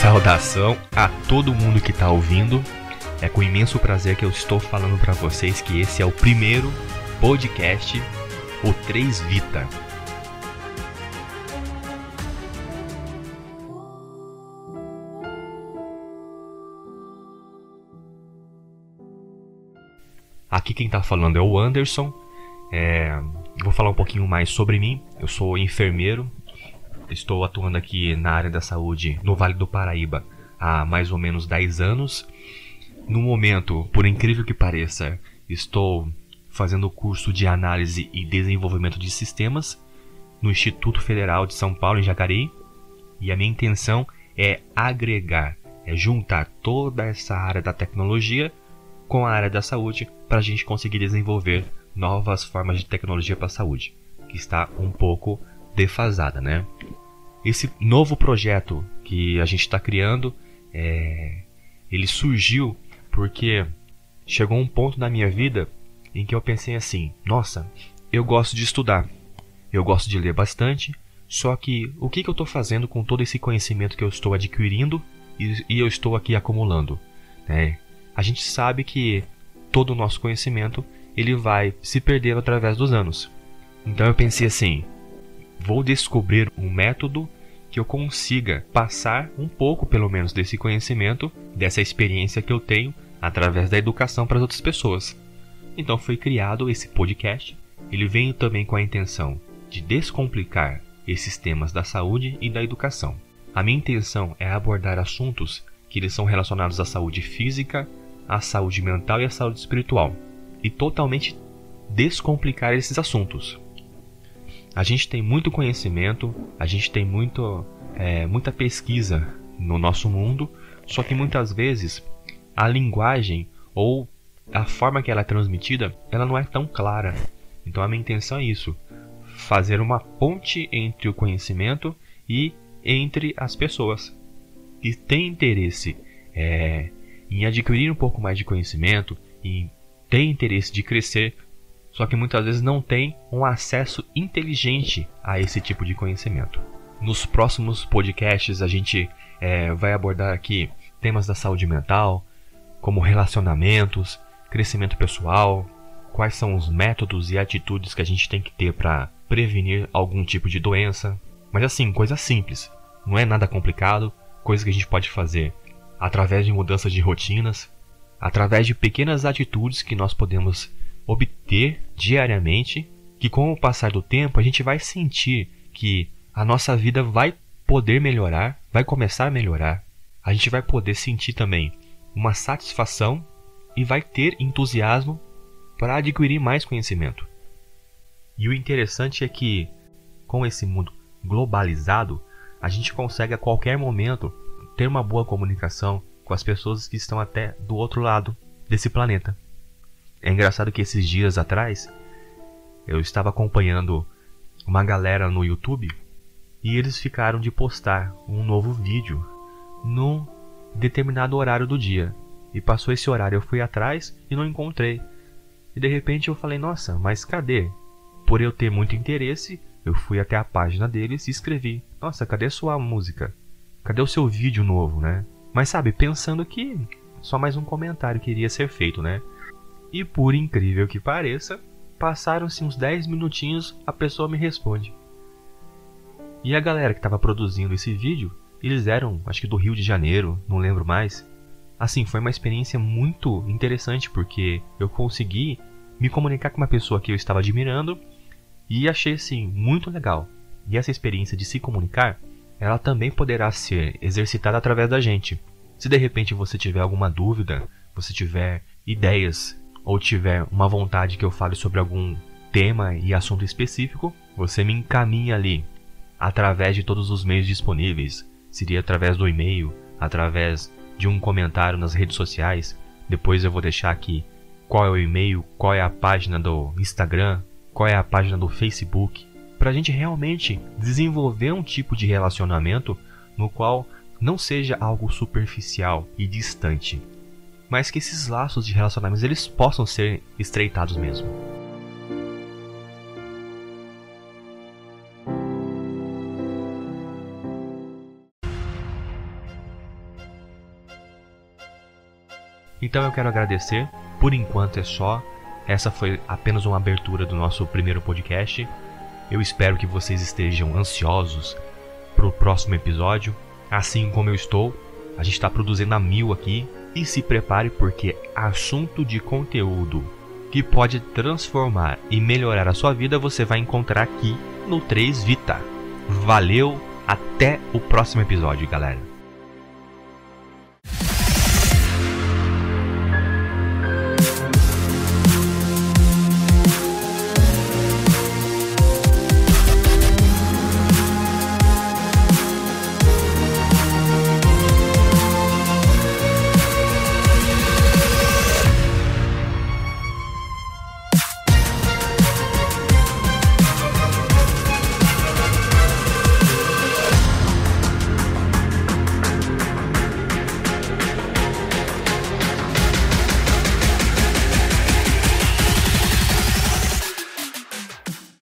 Saudação a todo mundo que está ouvindo. É com imenso prazer que eu estou falando para vocês que esse é o primeiro podcast, o 3 Vita. Aqui quem está falando é o Anderson. É, vou falar um pouquinho mais sobre mim. Eu sou enfermeiro, estou atuando aqui na área da saúde no Vale do Paraíba há mais ou menos 10 anos. No momento, por incrível que pareça, estou fazendo o curso de análise e desenvolvimento de sistemas no Instituto Federal de São Paulo, em Jacareí. E a minha intenção é agregar, é juntar toda essa área da tecnologia com a área da saúde para a gente conseguir desenvolver novas formas de tecnologia para a saúde, que está um pouco defasada, né? Esse novo projeto que a gente está criando, é, ele surgiu porque chegou um ponto na minha vida em que eu pensei assim: nossa, eu gosto de estudar, eu gosto de ler bastante, só que o que, que eu estou fazendo com todo esse conhecimento que eu estou adquirindo e, e eu estou aqui acumulando? É, a gente sabe que todo o nosso conhecimento ele vai se perdendo através dos anos. Então eu pensei assim: vou descobrir um método que eu consiga passar um pouco, pelo menos, desse conhecimento, dessa experiência que eu tenho através da educação para as outras pessoas. Então foi criado esse podcast. Ele veio também com a intenção de descomplicar esses temas da saúde e da educação. A minha intenção é abordar assuntos que eles são relacionados à saúde física, à saúde mental e à saúde espiritual, e totalmente descomplicar esses assuntos. A gente tem muito conhecimento, a gente tem muito, é, muita pesquisa no nosso mundo, só que muitas vezes a linguagem ou a forma que ela é transmitida, ela não é tão clara. Então a minha intenção é isso, fazer uma ponte entre o conhecimento e entre as pessoas que têm interesse é, em adquirir um pouco mais de conhecimento, e têm interesse de crescer só que muitas vezes não tem um acesso inteligente a esse tipo de conhecimento. Nos próximos podcasts a gente é, vai abordar aqui temas da saúde mental, como relacionamentos, crescimento pessoal, quais são os métodos e atitudes que a gente tem que ter para prevenir algum tipo de doença. Mas assim, coisa simples, não é nada complicado, coisa que a gente pode fazer através de mudanças de rotinas, através de pequenas atitudes que nós podemos obter diariamente, que com o passar do tempo a gente vai sentir que a nossa vida vai poder melhorar, vai começar a melhorar. A gente vai poder sentir também uma satisfação e vai ter entusiasmo para adquirir mais conhecimento. E o interessante é que, com esse mundo globalizado, a gente consegue a qualquer momento ter uma boa comunicação com as pessoas que estão até do outro lado desse planeta. É engraçado que esses dias atrás eu estava acompanhando uma galera no YouTube e eles ficaram de postar um novo vídeo num determinado horário do dia. E passou esse horário, eu fui atrás e não encontrei. E de repente eu falei: "Nossa, mas cadê?" Por eu ter muito interesse, eu fui até a página deles e escrevi: "Nossa, cadê sua música? Cadê o seu vídeo novo, né?" Mas sabe, pensando que só mais um comentário que iria ser feito, né? E por incrível que pareça, passaram-se uns 10 minutinhos, a pessoa me responde. E a galera que estava produzindo esse vídeo, eles eram, acho que do Rio de Janeiro, não lembro mais. Assim, foi uma experiência muito interessante porque eu consegui me comunicar com uma pessoa que eu estava admirando e achei assim muito legal. E essa experiência de se comunicar, ela também poderá ser exercitada através da gente. Se de repente você tiver alguma dúvida, você tiver ideias ou tiver uma vontade que eu fale sobre algum tema e assunto específico, você me encaminha ali através de todos os meios disponíveis. Seria através do e-mail, através de um comentário nas redes sociais. Depois eu vou deixar aqui qual é o e-mail, qual é a página do Instagram, qual é a página do Facebook, para a gente realmente desenvolver um tipo de relacionamento no qual não seja algo superficial e distante, mas que esses laços de relacionamentos eles possam ser estreitados mesmo. Então eu quero agradecer. Por enquanto é só. Essa foi apenas uma abertura do nosso primeiro podcast. Eu espero que vocês estejam ansiosos para o próximo episódio, assim como eu estou. A gente está produzindo a mil aqui e se prepare porque assunto de conteúdo que pode transformar e melhorar a sua vida você vai encontrar aqui no 3 Vita. Valeu, até o próximo episódio, galera.